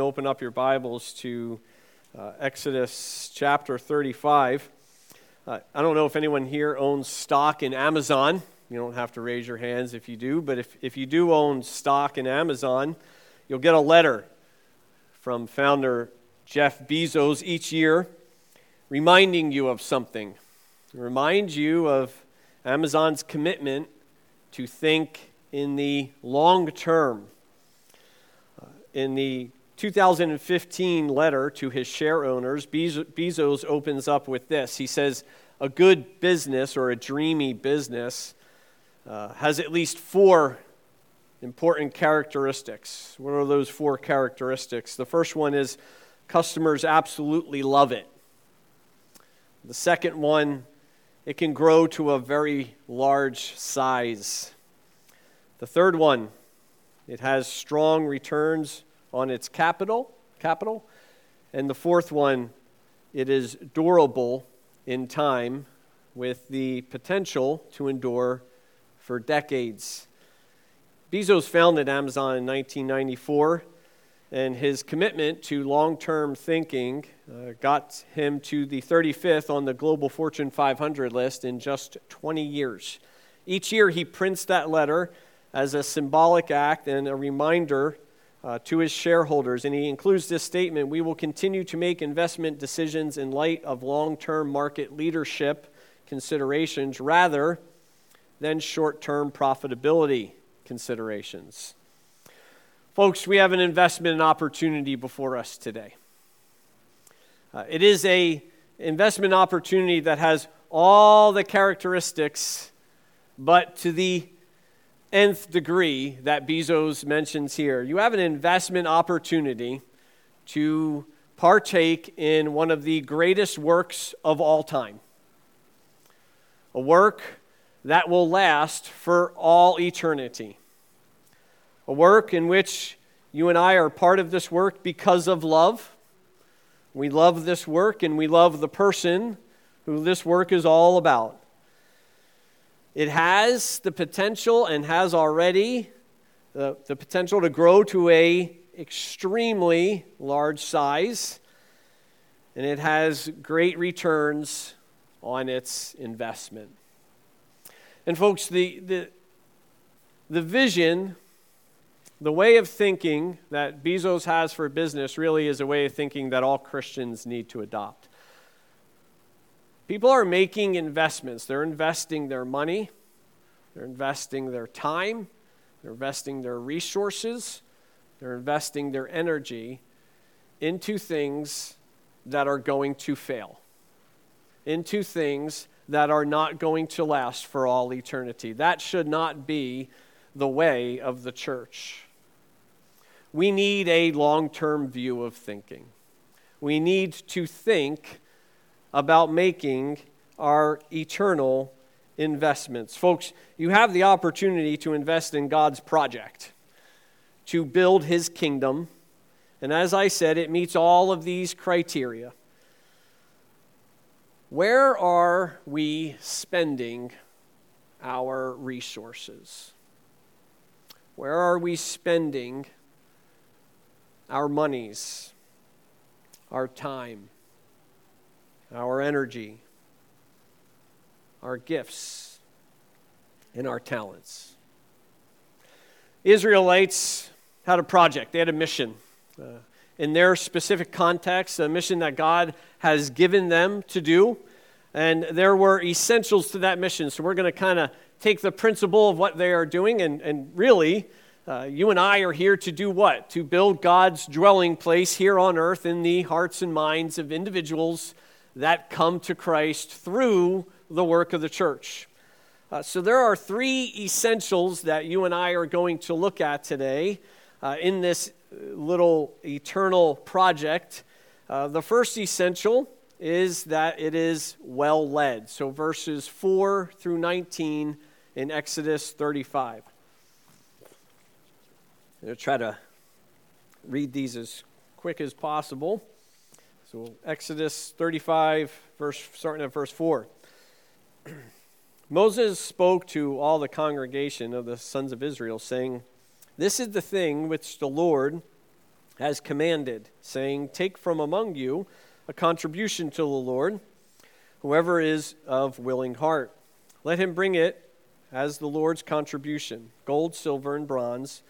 open up your Bibles to uh, Exodus chapter 35. Uh, I don't know if anyone here owns stock in Amazon. You don't have to raise your hands if you do, but if, if you do own stock in Amazon, you'll get a letter from founder Jeff Bezos each year reminding you of something. It reminds you of Amazon's commitment to think in the long term. Uh, in the 2015 letter to his share owners, Bezos opens up with this. He says, A good business or a dreamy business uh, has at least four important characteristics. What are those four characteristics? The first one is customers absolutely love it. The second one, it can grow to a very large size. The third one, it has strong returns on its capital, capital. And the fourth one, it is durable in time with the potential to endure for decades. Bezos founded Amazon in 1994, and his commitment to long term thinking uh, got him to the 35th on the Global Fortune 500 list in just 20 years. Each year, he prints that letter as a symbolic act and a reminder uh, to his shareholders, and he includes this statement We will continue to make investment decisions in light of long term market leadership considerations rather than short term profitability considerations. Folks, we have an investment opportunity before us today. Uh, it is a investment opportunity that has all the characteristics, but to the nth degree that Bezos mentions here. You have an investment opportunity to partake in one of the greatest works of all time. A work that will last for all eternity. A work in which you and I are part of this work because of love. We love this work and we love the person who this work is all about. It has the potential and has already the, the potential to grow to a extremely large size, and it has great returns on its investment. And folks, the, the, the vision, the way of thinking that Bezos has for business really is a way of thinking that all Christians need to adopt. People are making investments. They're investing their money, they're investing their time, they're investing their resources, they're investing their energy into things that are going to fail, into things that are not going to last for all eternity. That should not be the way of the church. We need a long term view of thinking. We need to think about making our eternal investments. Folks, you have the opportunity to invest in God's project, to build his kingdom. And as I said, it meets all of these criteria. Where are we spending our resources? Where are we spending our monies, our time? Our energy, our gifts, and our talents. Israelites had a project, they had a mission. Uh, in their specific context, a mission that God has given them to do. And there were essentials to that mission. So we're going to kind of take the principle of what they are doing and, and really. Uh, you and I are here to do what? To build God's dwelling place here on earth in the hearts and minds of individuals that come to Christ through the work of the church. Uh, so there are three essentials that you and I are going to look at today uh, in this little eternal project. Uh, the first essential is that it is well led. So verses 4 through 19 in Exodus 35. I'm going to try to read these as quick as possible. So Exodus 35, verse, starting at verse 4. Moses spoke to all the congregation of the sons of Israel, saying, This is the thing which the Lord has commanded, saying, Take from among you a contribution to the Lord, whoever is of willing heart. Let him bring it as the Lord's contribution gold, silver, and bronze,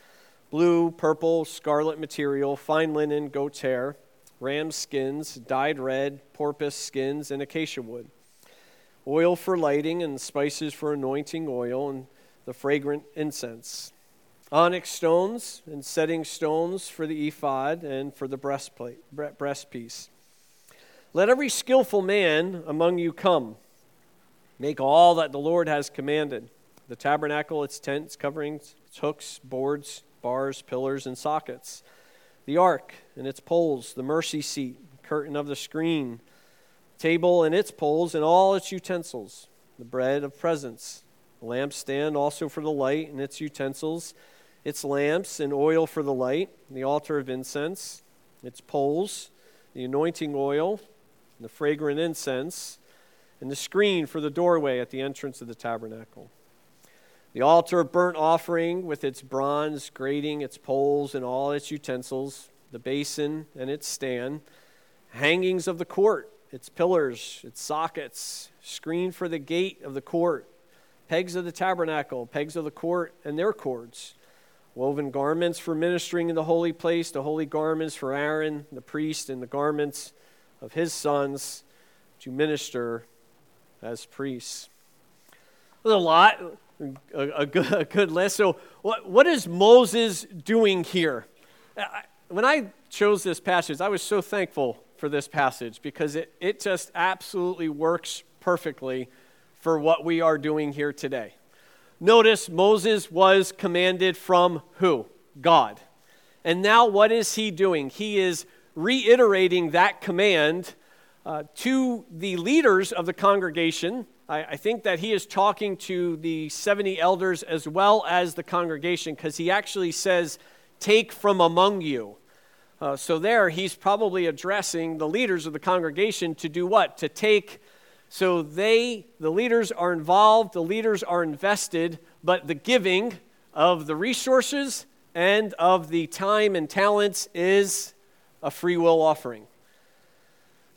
blue, purple, scarlet material, fine linen, goat's hair, ram skins, dyed red, porpoise skins, and acacia wood, oil for lighting, and spices for anointing oil, and the fragrant incense. Onyx stones and setting stones for the ephod and for the breastplate breastpiece. Let every skillful man among you come. Make all that the lord has commanded. The tabernacle its tents coverings its hooks boards bars pillars and sockets the ark and its poles the mercy seat curtain of the screen table and its poles and all its utensils the bread of presence the lampstand also for the light and its utensils its lamps and oil for the light, the altar of incense, its poles, the anointing oil, the fragrant incense, and the screen for the doorway at the entrance of the tabernacle. The altar of burnt offering with its bronze grating, its poles, and all its utensils, the basin and its stand, hangings of the court, its pillars, its sockets, screen for the gate of the court, pegs of the tabernacle, pegs of the court, and their cords woven garments for ministering in the holy place, the holy garments for Aaron, the priest, and the garments of his sons to minister as priests. There's a lot, a, a, good, a good list. So, what, what is Moses doing here? When I chose this passage, I was so thankful for this passage because it, it just absolutely works perfectly for what we are doing here today. Notice Moses was commanded from who? God. And now what is he doing? He is reiterating that command uh, to the leaders of the congregation. I, I think that he is talking to the 70 elders as well as the congregation because he actually says, Take from among you. Uh, so there, he's probably addressing the leaders of the congregation to do what? To take so they, the leaders, are involved, the leaders are invested, but the giving of the resources and of the time and talents is a free will offering.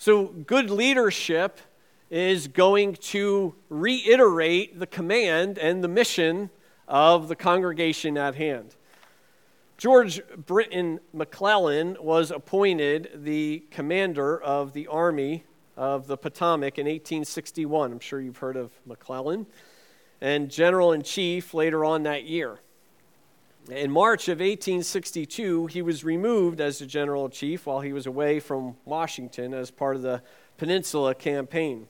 So good leadership is going to reiterate the command and the mission of the congregation at hand. George Brinton McClellan was appointed the commander of the army of the Potomac in 1861. I'm sure you've heard of McClellan. And general in chief later on that year. In March of 1862, he was removed as the general chief while he was away from Washington as part of the Peninsula Campaign.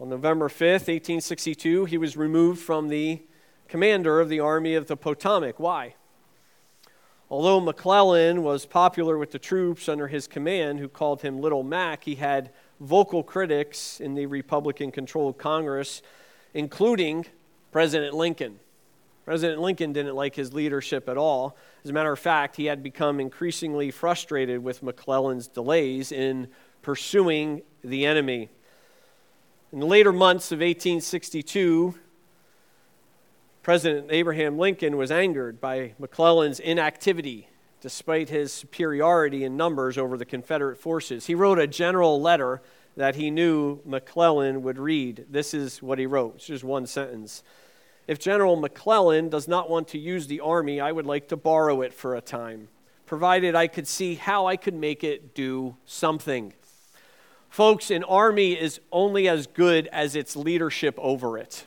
On November 5th, 1862, he was removed from the commander of the Army of the Potomac. Why? Although McClellan was popular with the troops under his command, who called him Little Mac, he had vocal critics in the Republican controlled Congress, including President Lincoln. President Lincoln didn't like his leadership at all. As a matter of fact, he had become increasingly frustrated with McClellan's delays in pursuing the enemy. In the later months of 1862, President Abraham Lincoln was angered by McClellan's inactivity despite his superiority in numbers over the Confederate forces. He wrote a general letter that he knew McClellan would read. This is what he wrote. It's just one sentence. If General McClellan does not want to use the army, I would like to borrow it for a time, provided I could see how I could make it do something. Folks, an army is only as good as its leadership over it.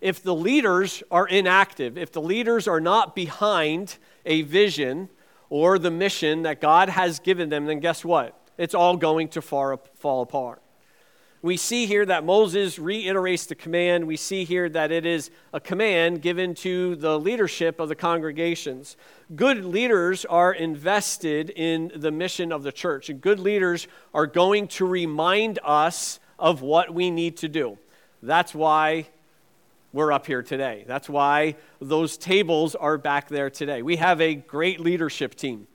If the leaders are inactive, if the leaders are not behind a vision, or the mission that God has given them, then guess what? It's all going to far, fall apart. We see here that Moses reiterates the command. We see here that it is a command given to the leadership of the congregations. Good leaders are invested in the mission of the church, and good leaders are going to remind us of what we need to do. That's why we're up here today. That's why those tables are back there today. We have a great leadership team,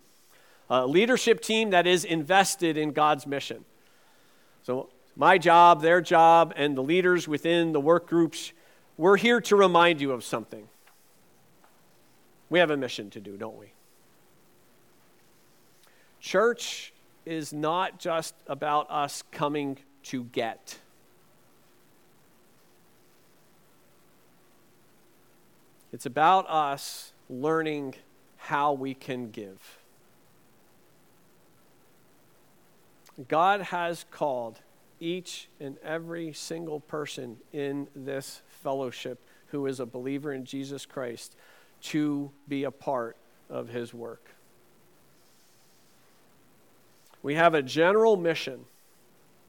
a leadership team that is invested in God's mission. So, my job, their job, and the leaders within the work groups, we're here to remind you of something. We have a mission to do, don't we? church is not just about us coming to get. It's about us learning how we can give. God has called each and every single person in this fellowship who is a believer in Jesus Christ to be a part of his work. We have a general mission.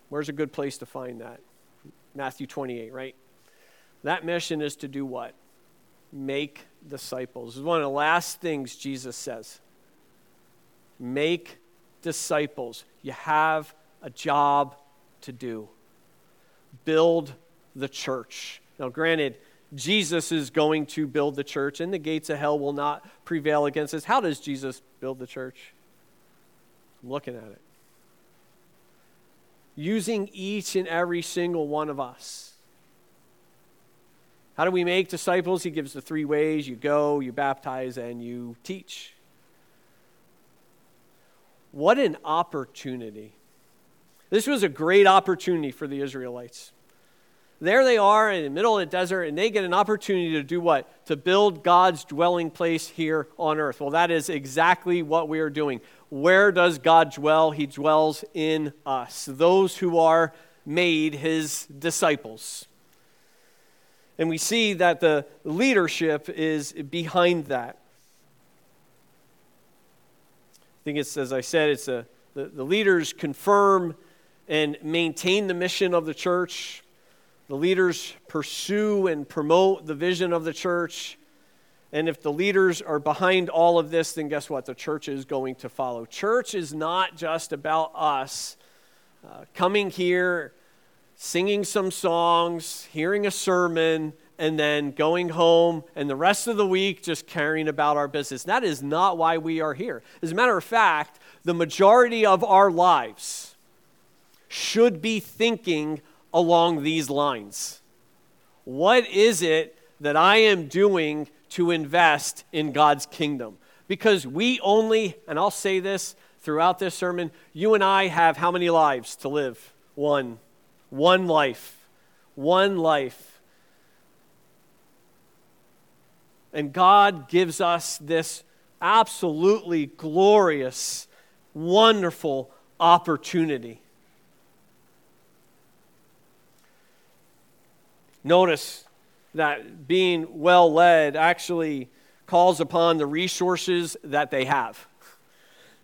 Where's a good place to find that? Matthew 28, right? That mission is to do what? Make disciples. This is one of the last things Jesus says. Make disciples. You have a job to do. Build the church. Now, granted, Jesus is going to build the church, and the gates of hell will not prevail against us. How does Jesus build the church? I'm looking at it. Using each and every single one of us. How do we make disciples? He gives the three ways you go, you baptize, and you teach. What an opportunity. This was a great opportunity for the Israelites. There they are in the middle of the desert, and they get an opportunity to do what? To build God's dwelling place here on earth. Well, that is exactly what we are doing. Where does God dwell? He dwells in us, those who are made his disciples. And we see that the leadership is behind that. I think it's, as I said, it's a, the, the leaders confirm and maintain the mission of the church. The leaders pursue and promote the vision of the church. And if the leaders are behind all of this, then guess what? The church is going to follow. Church is not just about us uh, coming here, singing some songs, hearing a sermon, and then going home and the rest of the week just caring about our business. That is not why we are here. As a matter of fact, the majority of our lives should be thinking along these lines. What is it that I am doing to invest in God's kingdom? Because we only, and I'll say this throughout this sermon, you and I have how many lives to live? One. One life. One life. And God gives us this absolutely glorious, wonderful opportunity. Notice that being well led actually calls upon the resources that they have.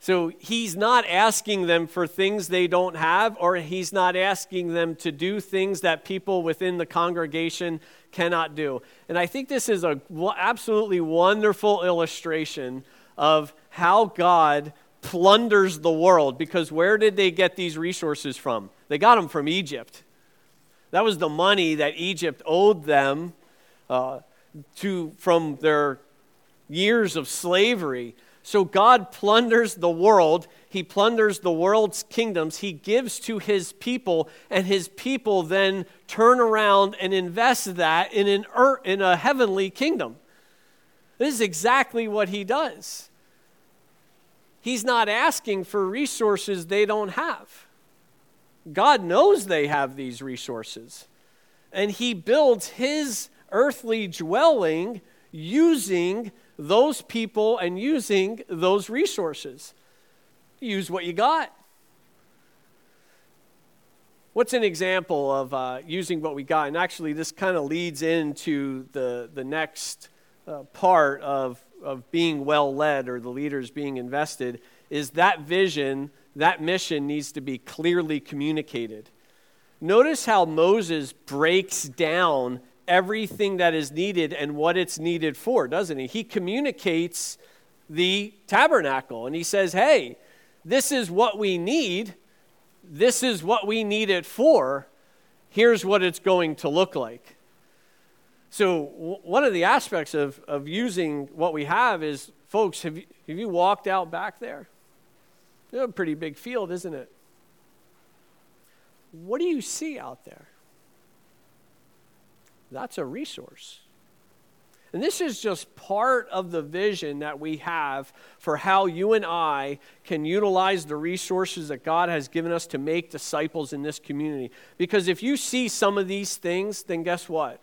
So he's not asking them for things they don't have, or he's not asking them to do things that people within the congregation cannot do. And I think this is an absolutely wonderful illustration of how God plunders the world because where did they get these resources from? They got them from Egypt. That was the money that Egypt owed them uh, to, from their years of slavery. So God plunders the world. He plunders the world's kingdoms. He gives to his people, and his people then turn around and invest that in, an earth, in a heavenly kingdom. This is exactly what he does. He's not asking for resources they don't have. God knows they have these resources. And he builds his earthly dwelling using those people and using those resources. Use what you got. What's an example of uh, using what we got? And actually, this kind of leads into the, the next uh, part of, of being well led or the leaders being invested is that vision, that mission needs to be clearly communicated. Notice how Moses breaks down everything that is needed and what it's needed for, doesn't he? He communicates the tabernacle and he says, hey, this is what we need. This is what we need it for. Here's what it's going to look like. So, one of the aspects of, of using what we have is, folks, have you, have you walked out back there? A pretty big field, isn't it? What do you see out there? That's a resource. And this is just part of the vision that we have for how you and I can utilize the resources that God has given us to make disciples in this community. Because if you see some of these things, then guess what?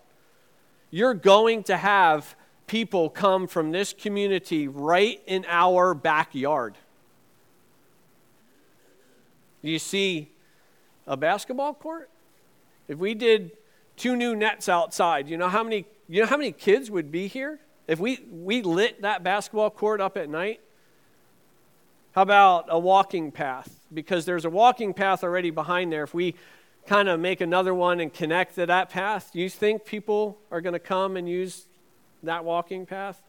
You're going to have people come from this community right in our backyard. Do you see a basketball court? If we did two new nets outside, you know how many you know how many kids would be here? If we, we lit that basketball court up at night? How about a walking path? Because there's a walking path already behind there. If we kind of make another one and connect to that path, do you think people are going to come and use that walking path?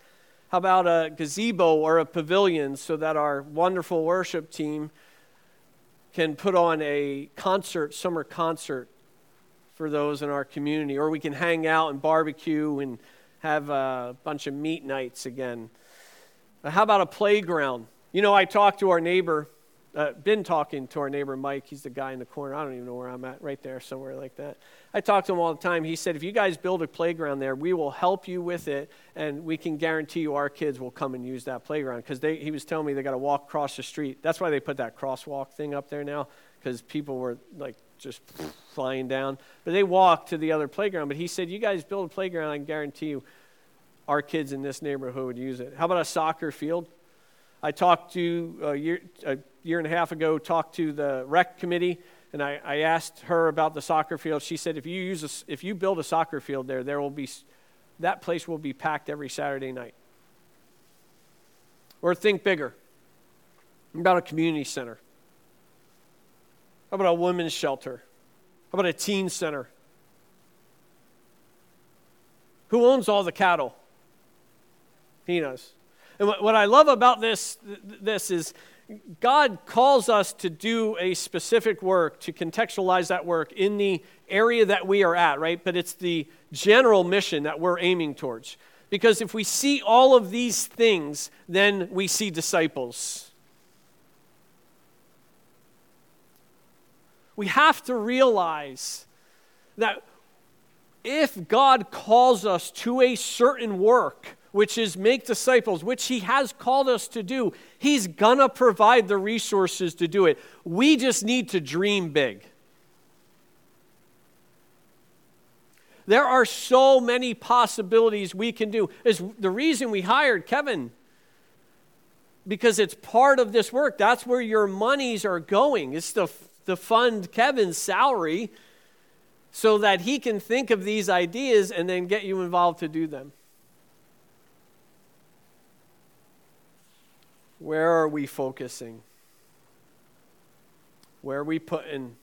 How about a gazebo or a pavilion so that our wonderful worship team can put on a concert, summer concert for those in our community. Or we can hang out and barbecue and have a bunch of meat nights again. How about a playground? You know, I talked to our neighbor, uh, been talking to our neighbor Mike. He's the guy in the corner. I don't even know where I'm at, right there, somewhere like that. I talk to him all the time. He said, if you guys build a playground there, we will help you with it, and we can guarantee you our kids will come and use that playground. Because he was telling me they got to walk across the street. That's why they put that crosswalk thing up there now, because people were like just flying down. But they walked to the other playground. But he said, You guys build a playground, I guarantee you our kids in this neighborhood would use it. How about a soccer field? I talked to a year, a year and a half ago, talked to the rec committee, and I, I asked her about the soccer field. She said, if you, use a, if you build a soccer field there, there will be, that place will be packed every Saturday night. Or think bigger about a community center. How about a women's shelter? How about a teen center? Who owns all the cattle? He does. And what, I love about this, this is God calls us to do a specific work, to contextualize that work in the area that we are at, right? But it's the general mission that we're aiming towards. Because if we see all of these things, then we see disciples. we have to realize that if God calls us to a certain work, which is make disciples, which He has called us to do, He's gonna provide the resources to do it. We just need to dream big. There are so many possibilities we can do. Is the reason we hired Kevin because it's part of this work. That's where your monies are going. It's the to fund Kevin's salary so that he can think of these ideas and then get you involved to do them. Where are we focusing? Where are we putting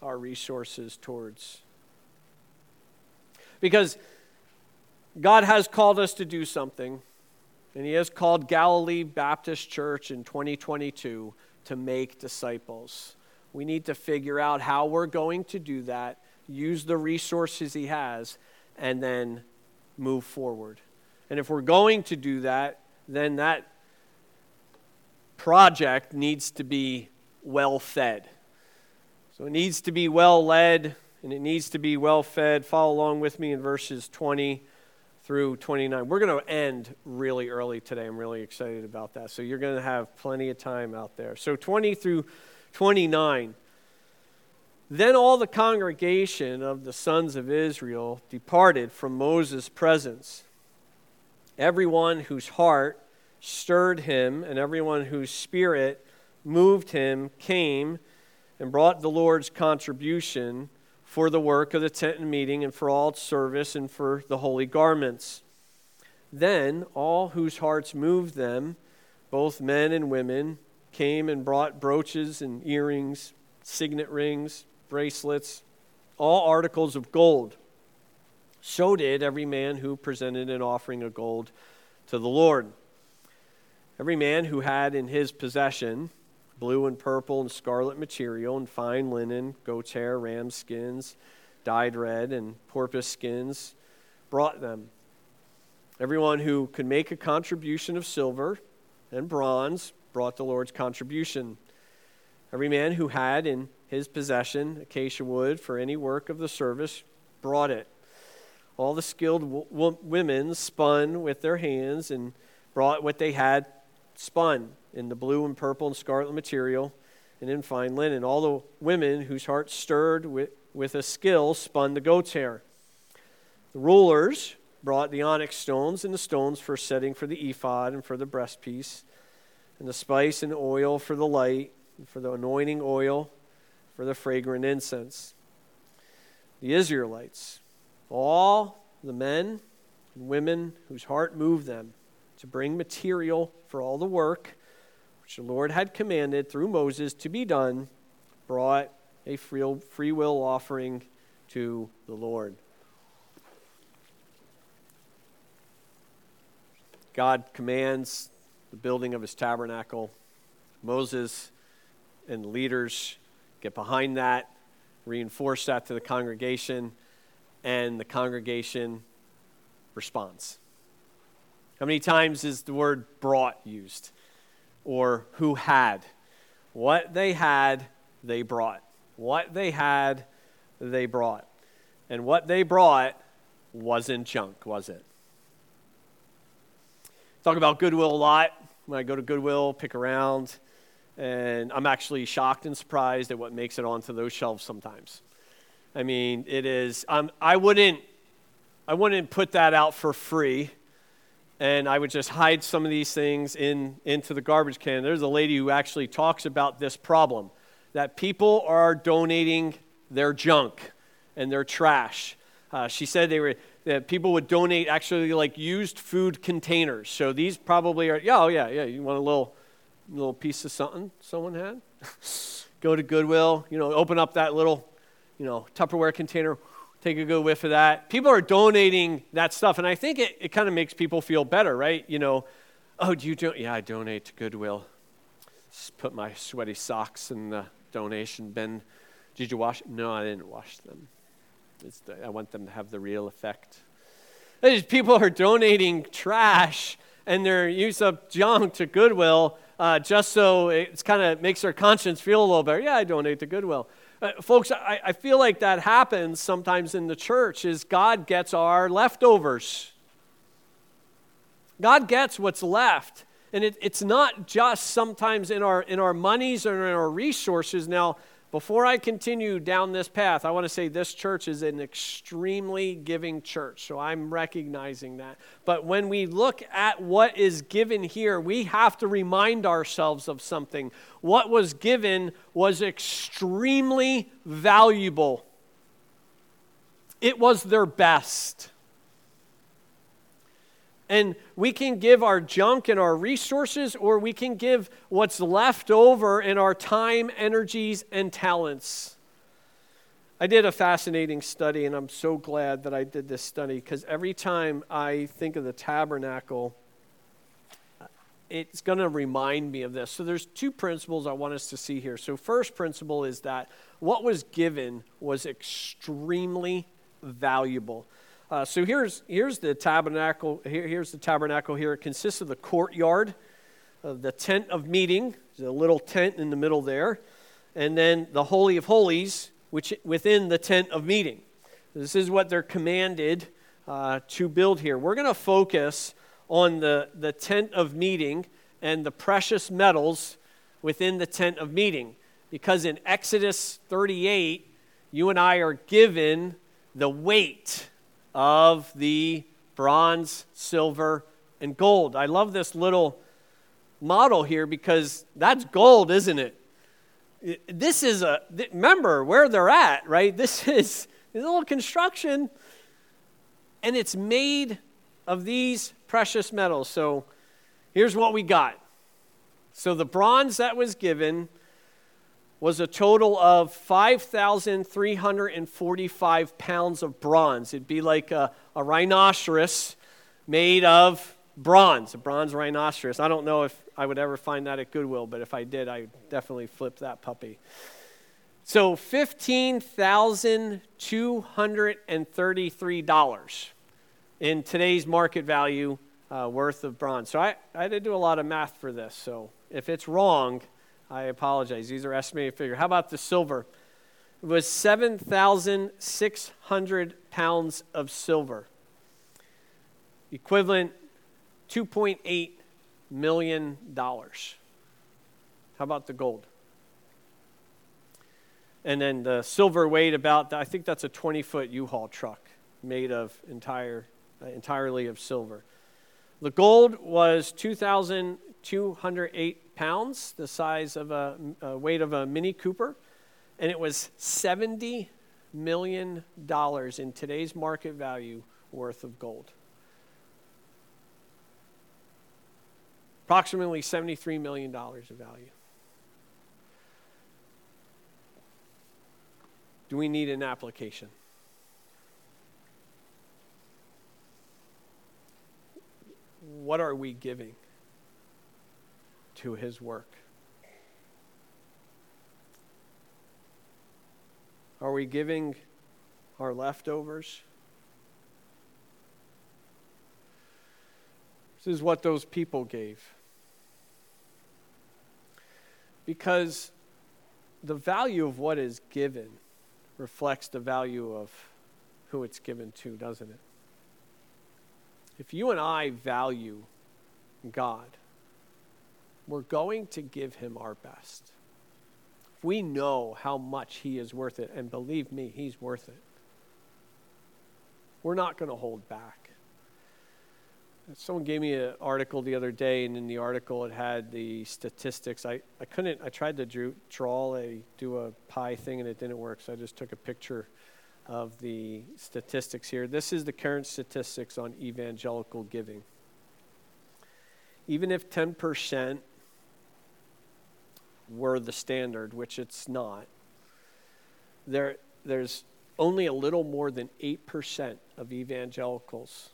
our resources towards? Because God has called us to do something, and He has called Galilee Baptist Church in 2022 to make disciples. We need to figure out how we're going to do that, use the resources He has, and then move forward. And if we're going to do that, then that project needs to be well fed. So it needs to be well led and it needs to be well fed. Follow along with me in verses 20 through 29. We're going to end really early today. I'm really excited about that. So you're going to have plenty of time out there. So 20 through 29. Then all the congregation of the sons of Israel departed from Moses' presence. Everyone whose heart stirred him and everyone whose spirit moved him came and brought the Lord's contribution for the work of the tent and meeting and for all its service and for the holy garments. Then all whose hearts moved them, both men and women, came and brought brooches and earrings, signet rings, bracelets, all articles of gold. So did every man who presented an offering of gold to the Lord. Every man who had in his possession blue and purple and scarlet material and fine linen, goat's hair, ram skins, dyed red, and porpoise skins brought them. Everyone who could make a contribution of silver and bronze brought the Lord's contribution. Every man who had in his possession acacia wood for any work of the service brought it. all the skilled women spun with their hands and brought what they had spun in the blue and purple and scarlet material and in fine linen. All the women whose hearts stirred with, with a skill spun the goat's hair. The rulers brought the onyx stones and the stones for setting for the ephod and for the breastpiece, and the spice and oil for the light, and for the anointing oil, for the fragrant incense. The Israelites, all the men and women whose heart moved them to bring material for all the work which the Lord had commanded through Moses to be done, brought a free, will offering to the Lord. God commands the building of his tabernacle. Moses and leaders get behind that, reinforce that to the congregation, and the congregation responds. How many times is the word brought used? Or who had? What they had, they brought. What they had, they brought. And what they brought wasn't junk, was it? talk about Goodwill a lot. When I go to Goodwill, pick around, and I'm actually shocked and surprised at what makes it onto those shelves sometimes. I mean, it is. Um, I wouldn't. I wouldn't put that out for free, and I would just hide some of these things in into the garbage can. There's a lady who actually talks about this problem that people are donating their junk and their trash. Uh, she said they were that people would donate actually like used food containers. So these probably are, yeah, oh yeah, yeah. You want a little, little piece of something someone had? Go to Goodwill, you know, open up that little, you know, Tupperware container, take a good whiff of that. People are donating that stuff, and I think it, it kind of makes people feel better, right? You know, oh, do you do? Yeah, I donate to Goodwill. Just put my sweaty socks in the donation bin. Did you wash? No, I didn't wash them. The, I want them to have the real effect. People are donating trash and their use of junk to Goodwill uh, just so it kind of makes their conscience feel a little better. Yeah, I donate to Goodwill. Uh, folks, I, I feel like that happens sometimes in the church is God gets our leftovers. God gets what's left. And it, it's not just sometimes in our, in our monies or in our resources. Now, before I continue down this path, I want to say this church is an extremely giving church, so I'm recognizing that. But when we look at what is given here, we have to remind ourselves of something. What was given was extremely valuable, it was their best. And we can give our junk and our resources, or we can give what's left over in our time, energies, and talents. I did a fascinating study, and I'm so glad that I did this study because every time I think of the tabernacle, it's going to remind me of this. So there's two principles I want us to see here. So first principle is that what was given was extremely valuable. Uh, so here's, here's the tabernacle. Here, here's the tabernacle here. It consists of the courtyard, of the tent of meeting, the little tent in the middle there, and then the holy of holies, which within the tent of meeting. This is what they're commanded uh, to build here. We're going to focus on the, the tent of meeting and the precious metals within the tent of meeting, because in Exodus 38, you and I are given the weight of the bronze, silver, and gold. I love this little model here because that's gold, isn't it? This is a, remember where they're at, right? This is a little construction, and it's made of these precious metals. So here's what we got. So the bronze that was given was a total of 5,345 pounds of bronze. It'd be like a, a rhinoceros made of bronze, a bronze rhinoceros. I don't know if I would ever find that at Goodwill, but if I did, I would definitely flip that puppy. So $15,233 in today's market value uh, worth of bronze. So I, I did do a lot of math for this. So if it's wrong, I apologize. These are estimated figures. How about the silver? It was 7,600 pounds of silver, equivalent $2.8 million. How about the gold? And then the silver weighed about, I think that's a 20 foot U Haul truck made of entire, uh, entirely of silver. The gold was 2,208 pounds, the size of a, a weight of a Mini Cooper, and it was 70 million dollars in today's market value worth of gold. Approximately $73 million of value. Do we need an application? What are we giving to his work? Are we giving our leftovers? This is what those people gave. Because the value of what is given reflects the value of who it's given to, doesn't it? If you and I value God, we're going to give him our best. We know how much he is worth it, and believe me, he's worth it, we're not going to hold back. Someone gave me an article the other day, and in the article it had the statistics. I, I couldn't, I tried to drew, draw a, do a pie thing, and it didn't work, so I just took a picture of the statistics here. This is the current statistics on evangelical giving. Even if 10% were the standard, which it's not, there, there's only a little more than 8% of evangelicals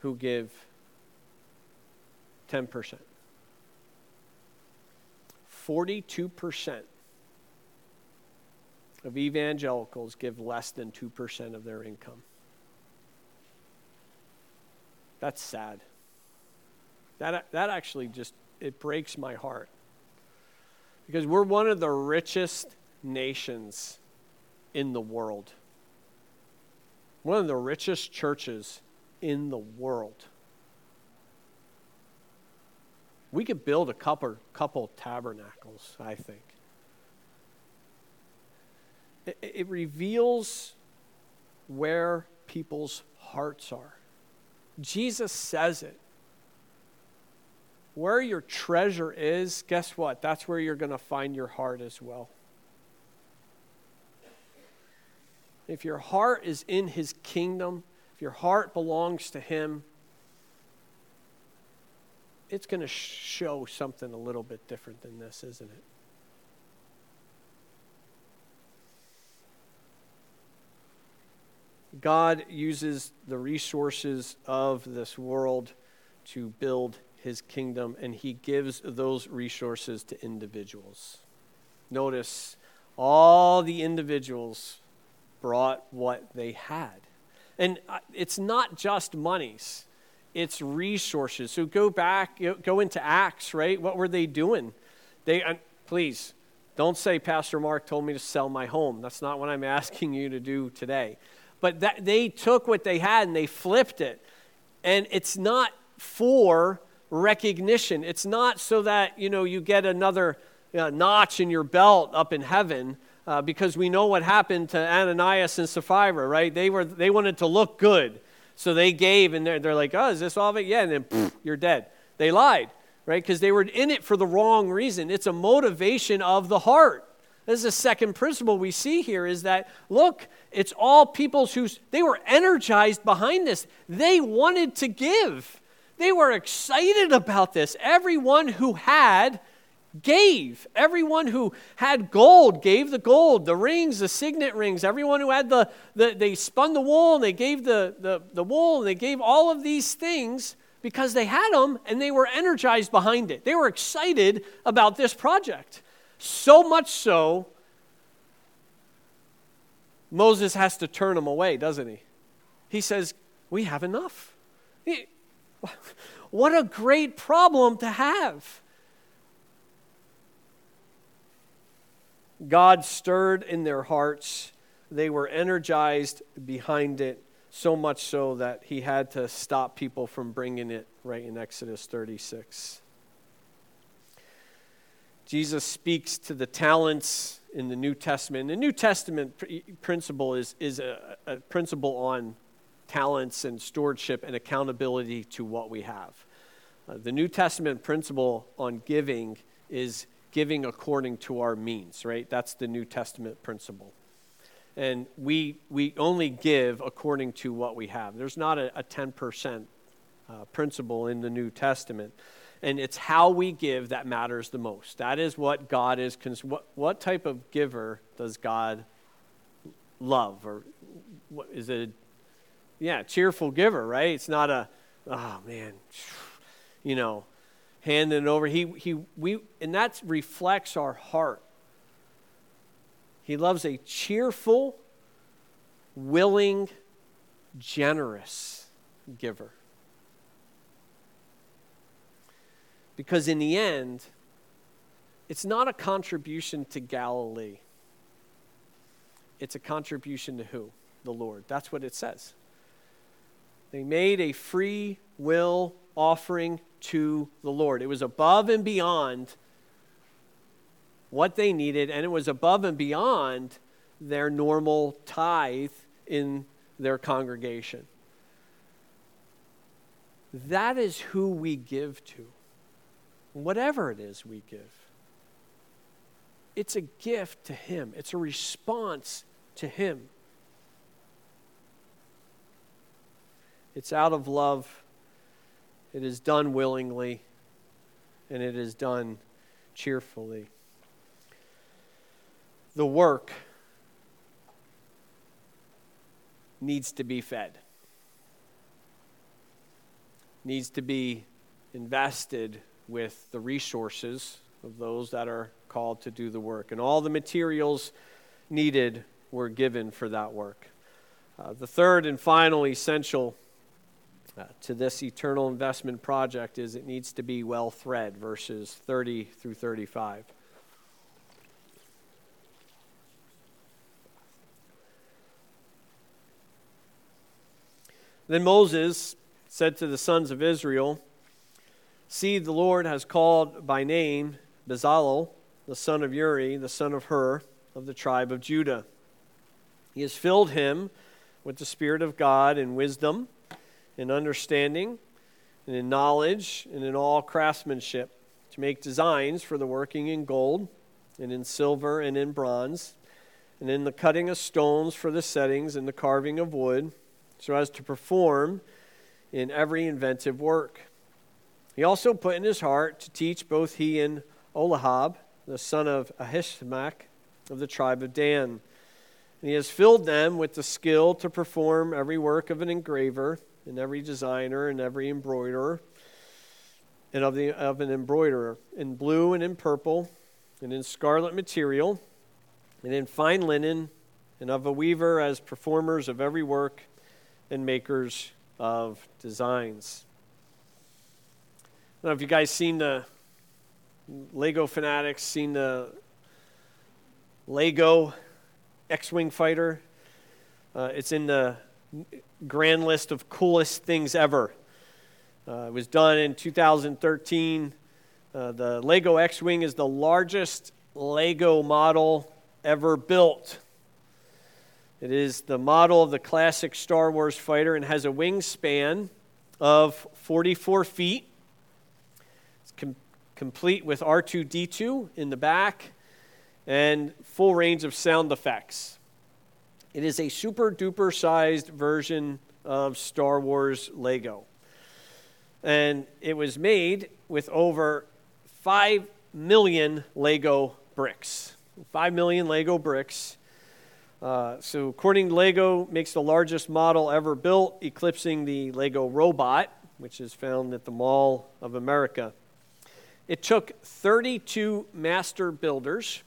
who give 10%. 42% of evangelicals give less than 2% of their income. That's sad. That, that actually just, it breaks my heart. Because we're one of the richest nations in the world. One of the richest churches in the world. We could build a couple, couple tabernacles, I think. It, it reveals where people's hearts are. Jesus says it. Where your treasure is, guess what? That's where you're going to find your heart as well. If your heart is in his kingdom, if your heart belongs to Him, it's going to show something a little bit different than this, isn't it? God uses the resources of this world to build his kingdom, and he gives those resources to individuals. Notice all the individuals brought what they had. And uh, it's not just monies, it's resources. So go back, go into Acts, right? What were they doing? They, uh, please, don't say Pastor Mark told me to sell my home. That's not what I'm asking you to do today. But that, they took what they had and they flipped it. And it's not for recognition. It's not so that, you know, you get another uh, notch in your belt up in heaven uh, because we know what happened to Ananias and Sapphira, right? They, were, they wanted to look good. So they gave, and they're, they're like, oh, is this all of it? Yeah, and then poof, you're dead. They lied, right? Because they were in it for the wrong reason. It's a motivation of the heart. This is a second principle we see here is that, look, it's all peoples who, they were energized behind this. They wanted to give. They were excited about this. Everyone who had gave. Everyone who had gold gave the gold, the rings, the signet rings. Everyone who had the, the they spun the wool and they gave the, the, the wool and they gave all of these things because they had them and they were energized behind it. They were excited about this project. So much so, Moses has to turn them away, doesn't he? He says, We have enough. What a great problem to have. God stirred in their hearts. They were energized behind it, so much so that he had to stop people from bringing it right in Exodus 36. Jesus speaks to the talents in the New Testament. The New Testament principle is, is a, a principle on talents and stewardship and accountability to what we have. Uh, the New Testament principle on giving is giving according to our means, right? That's the New Testament principle. And we, we only give according to what we have. There's not a, a 10% uh, principle in the New Testament and it's how we give that matters the most. That is what God is. Cons- what, what type of giver does God love? Or what, is it, a, yeah, cheerful giver, right? It's not a, oh man, you know, handing it over. He, he, we, and that reflects our heart. He loves a cheerful, willing, generous giver. Because in the end, it's not a contribution to Galilee. It's a contribution to who? The Lord. That's what it says. They made a free will offering to the Lord. It was above and beyond what they needed, and it was above and beyond their normal tithe in their congregation. That is who we give to whatever it is we give. It's a gift to Him, it's a response to Him. It's out of love, it is done willingly, and it is done cheerfully. The work needs to be fed, needs to be invested with the resources of those that are called to do the work. And all the materials needed were given for that work. Uh, the third and final essential uh, to this eternal investment project is it needs to be well thread, verses 30 through 35. Then Moses said to the sons of Israel, See, the Lord has called by name Bezalel, the son of Uri, the son of Hur, of the tribe of Judah. He has filled him with the Spirit of God and wisdom, in understanding, and in knowledge, and in all craftsmanship, to make designs for the working in gold, and in silver, and in bronze, and in the cutting of stones for the settings, and the carving of wood, so as to perform in every inventive work. He also put in his heart to teach both he and Oholiab, the son of Ahisamach of the tribe of Dan. And he has filled them with the skill to perform every work of an engraver, and every designer, and every embroiderer, and of, the, of an embroiderer, in blue and in purple, and in scarlet material, and in fine linen, and of a weaver as performers of every work and makers of designs I don't know if you guys seen the Lego fanatics, seen the Lego X Wing fighter. Uh, it's in the grand list of coolest things ever. Uh, it was done in 2013. Uh, the Lego X Wing is the largest Lego model ever built. It is the model of the classic Star Wars fighter and has a wingspan of 44 feet com- complete with R2D2 in the back and full range of sound effects. It is a super duper sized version of Star Wars Lego. And it was made with over 5 million Lego bricks. 5 million Lego bricks. Uh, so, according to Lego, makes the largest model ever built, eclipsing the Lego robot, which is found at the Mall of America. It took 32 master builders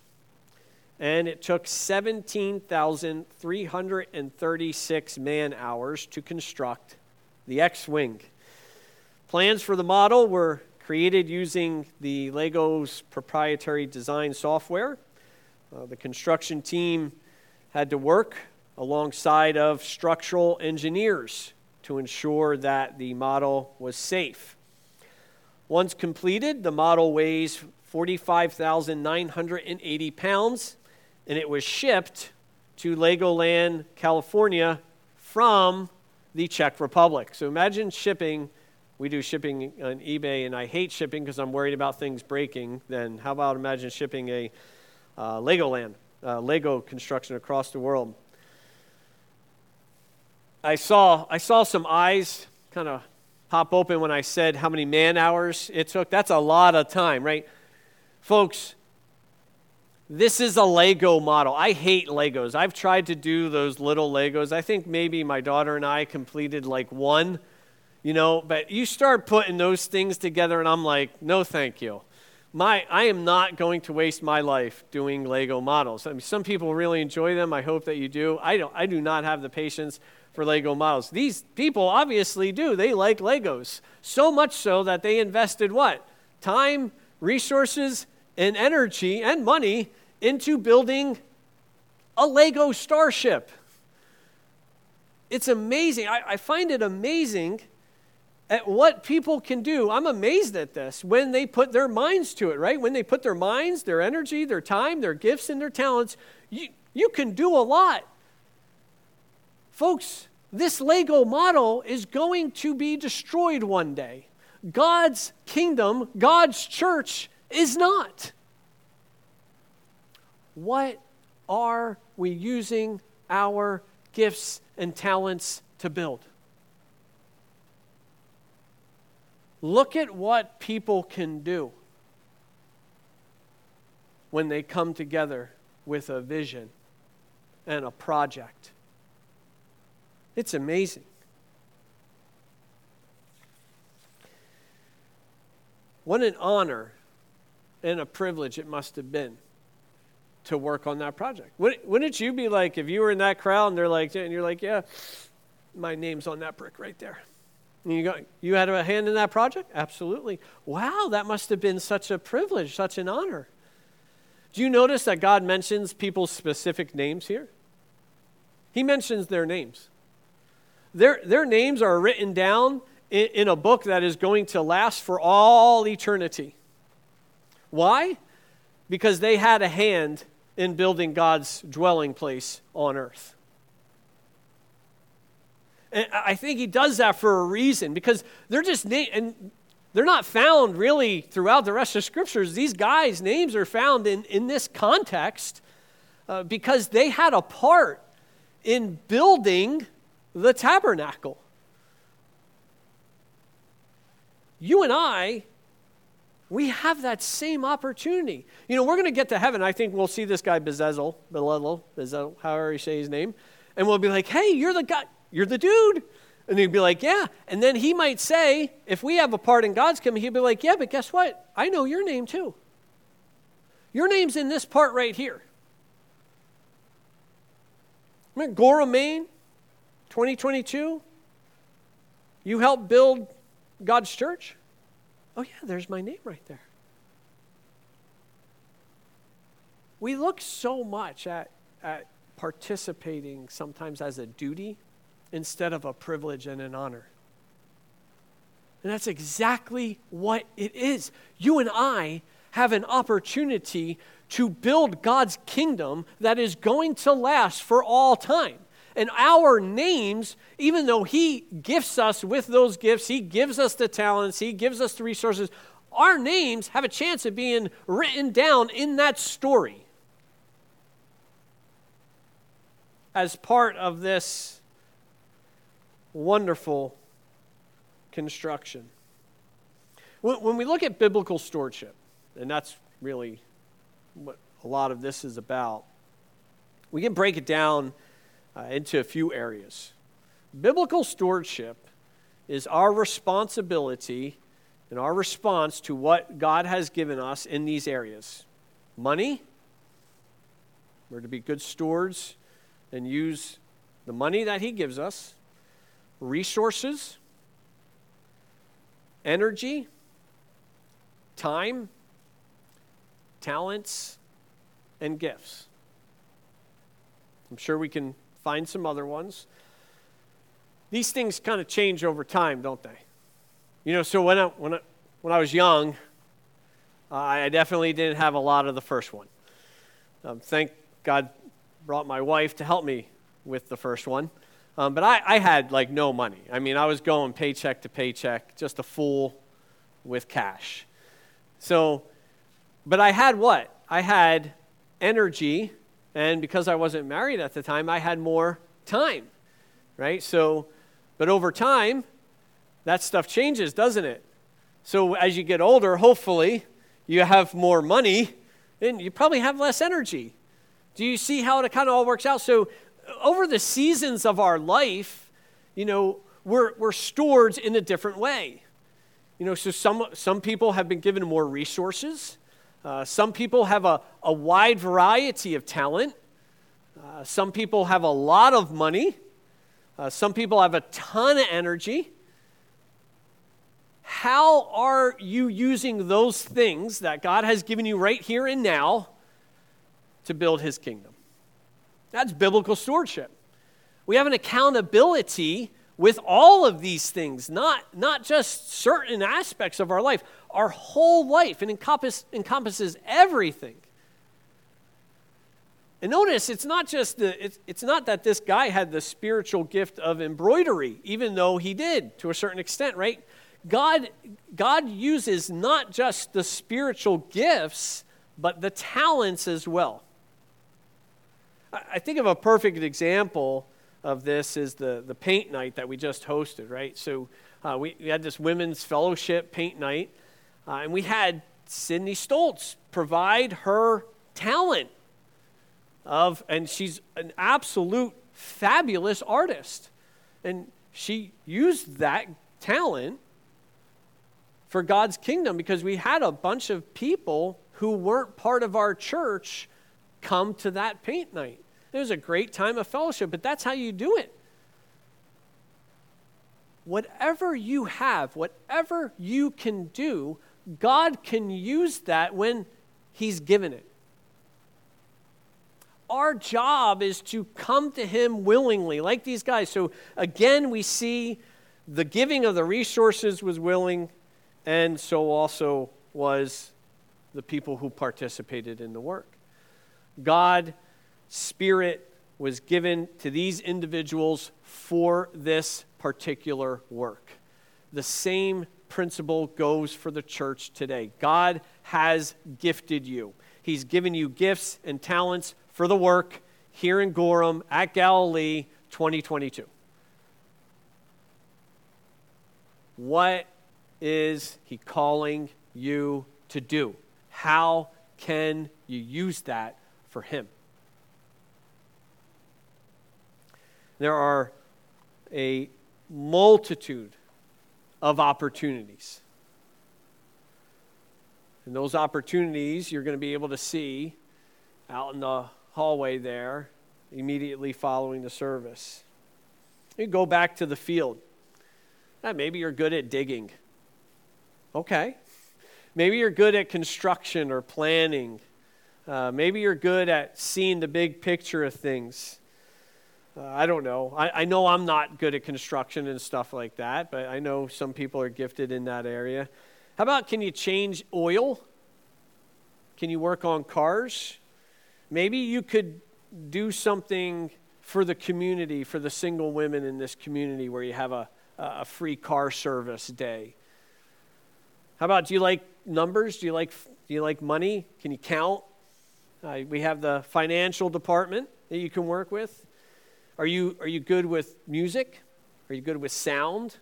and it took 17,336 man hours to construct the X Wing. Plans for the model were created using the Lego's proprietary design software. Uh, the construction team had to work alongside of structural engineers to ensure that the model was safe. Once completed, the model weighs 45,980 pounds, and it was shipped to Legoland, California from the Czech Republic. So imagine shipping. We do shipping on eBay, and I hate shipping because I'm worried about things breaking. Then how about imagine shipping a uh, Legoland, uh, Lego construction across the world? I saw, I saw some eyes kind of pop open when I said how many man hours it took. That's a lot of time, right? Folks, this is a Lego model. I hate Legos. I've tried to do those little Legos. I think maybe my daughter and I completed like one, you know, but you start putting those things together, and I'm like, no, thank you. My, I am not going to waste my life doing Lego models. I mean, some people really enjoy them. I hope that you do. I, don't, I do not have the patience for Lego models. These people obviously do. They like Legos. So much so that they invested what? Time, resources, and energy and money into building a Lego starship. It's amazing. I, I, find it amazing at what people can do. I'm amazed at this when they put their minds to it, right? When they put their minds, their energy, their time, their gifts, and their talents, you, you can do a lot. Folks, this Lego model is going to be destroyed one day. God's kingdom, God's church is not. What are we using our gifts and talents to build? Look at what people can do when they come together with a vision and a project. It's amazing. What an honor and a privilege it must have been to work on that project. Wouldn't you be like, if you were in that crowd and they're like, and you're like, yeah, my name's on that brick right there. And you go, you had a hand in that project? Absolutely. Wow, that must have been such a privilege, such an honor. Do you notice that God mentions people's specific names here? He mentions their names. Their, their names are written down in, in a book that is going to last for all eternity. Why? Because they had a hand in building God's dwelling place on earth. And I think he does that for a reason because they're just and they're not found really throughout the rest of scriptures. These guys' names are found in, in this context uh, because they had a part in building the tabernacle. You and I we have that same opportunity. You know, we're going to get to heaven. I think we'll see this guy Bezalel, Bezalel, Bezalel, however you say his name, and we'll be like, "Hey, you're the guy, you're the dude." And he'd be like, "Yeah." And then he might say, if we have a part in God's coming, he'd be like, "Yeah, but guess what? I know your name too. Your name's in this part right here." Remember Gorham, Maine, 2022. You helped build God's church. Oh, yeah, there's my name right there. We look so much at, at participating sometimes as a duty instead of a privilege and an honor. And that's exactly what it is. You and I have an opportunity to build God's kingdom that is going to last for all time. And our names, even though He gifts us with those gifts, He gives us the talents, He gives us the resources, our names have a chance of being written down in that story as part of this wonderful construction. When we look at biblical stewardship, and that's really what a lot of this is about, we can break it down uh, into a few areas. Biblical stewardship is our responsibility and our response to what God has given us in these areas money, we're to be good stewards and use the money that He gives us, resources, energy, time, talents, and gifts. I'm sure we can find some other ones. These things kind of change over time, don't they? You know, so when I, when I, when I was young, uh, I definitely didn't have a lot of the first one. Um, thank God brought my wife to help me with the first one. Um, but I, I had like no money. I mean, I was going paycheck to paycheck, just a fool with cash. So, but I had what? I had energy, and because I wasn't married at the time, I had more time, right? So, but over time, that stuff changes, doesn't it? So as you get older, hopefully, you have more money, and you probably have less energy. Do you see how it kind of all works out? So over the seasons of our life, you know, we're, we're stored in a different way. You know, so some, some people have been given more resources. Uh, some people have a, a wide variety of talent. Uh, some people have a lot of money. Uh, some people have a ton of energy. How are you using those things that God has given you right here and now to build his kingdom? That's biblical stewardship. We have an accountability with all of these things, not, not just certain aspects of our life, our whole life. It encompass, encompasses everything. And notice it's not just the, it's, it's not that this guy had the spiritual gift of embroidery, even though he did to a certain extent, right? God, God uses not just the spiritual gifts, but the talents as well. I think of a perfect example of this is the, the paint night that we just hosted, right? So uh, we, we, had this women's fellowship paint night, uh, and we had Sydney Stoltz provide her talent of, and she's an absolute fabulous artist. And she used that talent for God's kingdom because we had a bunch of people who weren't part of our church come to that paint night. Was a great time of fellowship, but that's how you do it. Whatever you have, whatever you can do, God can use that when He's given it. Our job is to come to Him willingly, like these guys. So again, we see the giving of the resources was willing, and so also was the people who participated in the work. God Spirit was given to these individuals for this particular work. The same principle goes for the church today. God has gifted you, He's given you gifts and talents for the work here in Gorham at Galilee 2022. What is He calling you to do? How can you use that for Him? There are a multitude of opportunities. And those opportunities you're going to be able to see out in the hallway there immediately following the service. You go back to the field. Yeah, maybe you're good at digging. Okay. Maybe you're good at construction or planning. Uh, maybe you're good at seeing the big picture of things. I don't know. I, I know I'm not good at construction and stuff like that, but I know some people are gifted in that area. How about can you change oil? Can you work on cars? Maybe you could do something for the community, for the single women in this community, where you have a, a free car service day. How about do you like numbers? Do you like, do you like money? Can you count? Uh, we have the financial department that you can work with. Are you, are you good with music? Are you good with sound?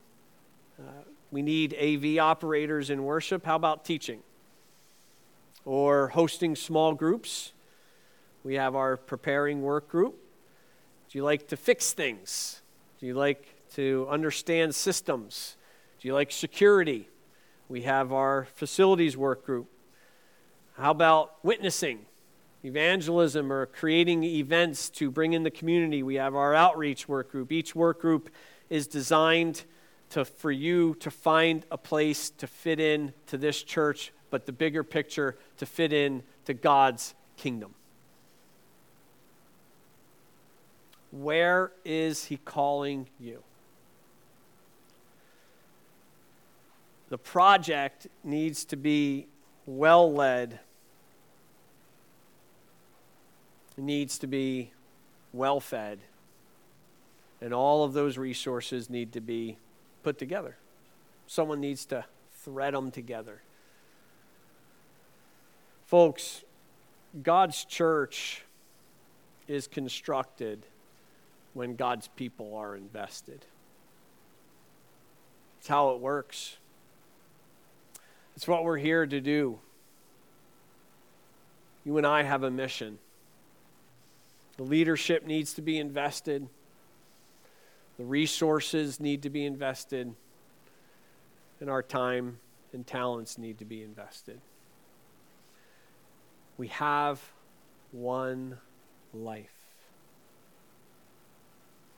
Uh, we need AV operators in worship. How about teaching? Or hosting small groups? We have our preparing work group. Do you like to fix things? Do you like to understand systems? Do you like security? We have our facilities work group. How about witnessing? evangelism or creating events to bring in the community. We have our outreach work group. Each work group is designed to, for you to find a place to fit in to this church, but the bigger picture to fit in to God's kingdom. Where is He calling you? The project needs to be well led needs to be well fed, and all of those resources need to be put together. Someone needs to thread them together. Folks, God's church is constructed when God's people are invested. It's how it works. It's what we're here to do. You and I have a mission. The leadership needs to be invested, the resources need to be invested, and our time and talents need to be invested. We have one life.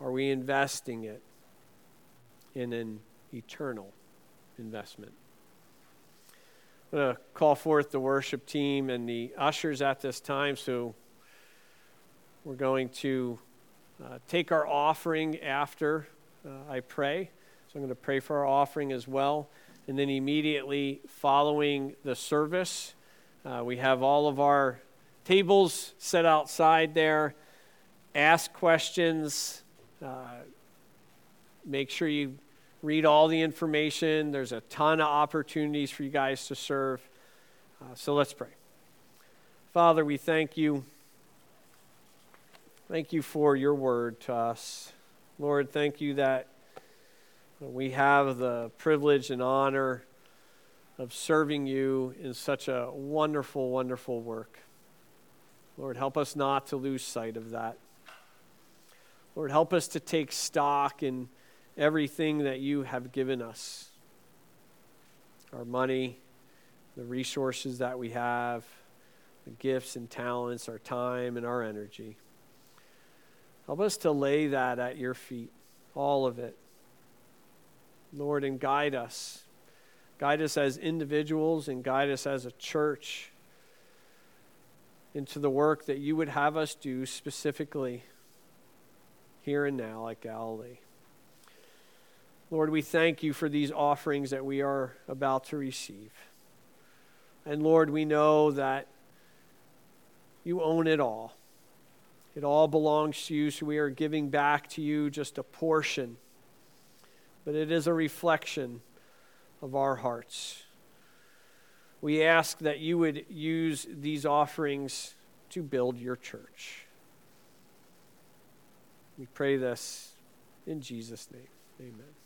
Are we investing it in an eternal investment? I'm going to call forth the worship team and the ushers at this time. So we're going to uh, take our offering after uh, I pray. So I'm going to pray for our offering as well. And then immediately following the service, uh, we have all of our tables set outside there. Ask questions. Uh, make sure you read all the information. There's a ton of opportunities for you guys to serve. Uh, so let's pray. Father, we thank you. Thank you for your word to us. Lord, thank you that we have the privilege and honor of serving you in such a wonderful, wonderful work. Lord, help us not to lose sight of that. Lord, help us to take stock in everything that you have given us our money, the resources that we have, the gifts and talents, our time and our energy. Help us to lay that at your feet, all of it. Lord, and guide us. Guide us as individuals and guide us as a church into the work that you would have us do specifically here and now, like Galilee. Lord, we thank you for these offerings that we are about to receive. And Lord, we know that you own it all. It all belongs to you, so we are giving back to you just a portion. But it is a reflection of our hearts. We ask that you would use these offerings to build your church. We pray this in Jesus' name. Amen.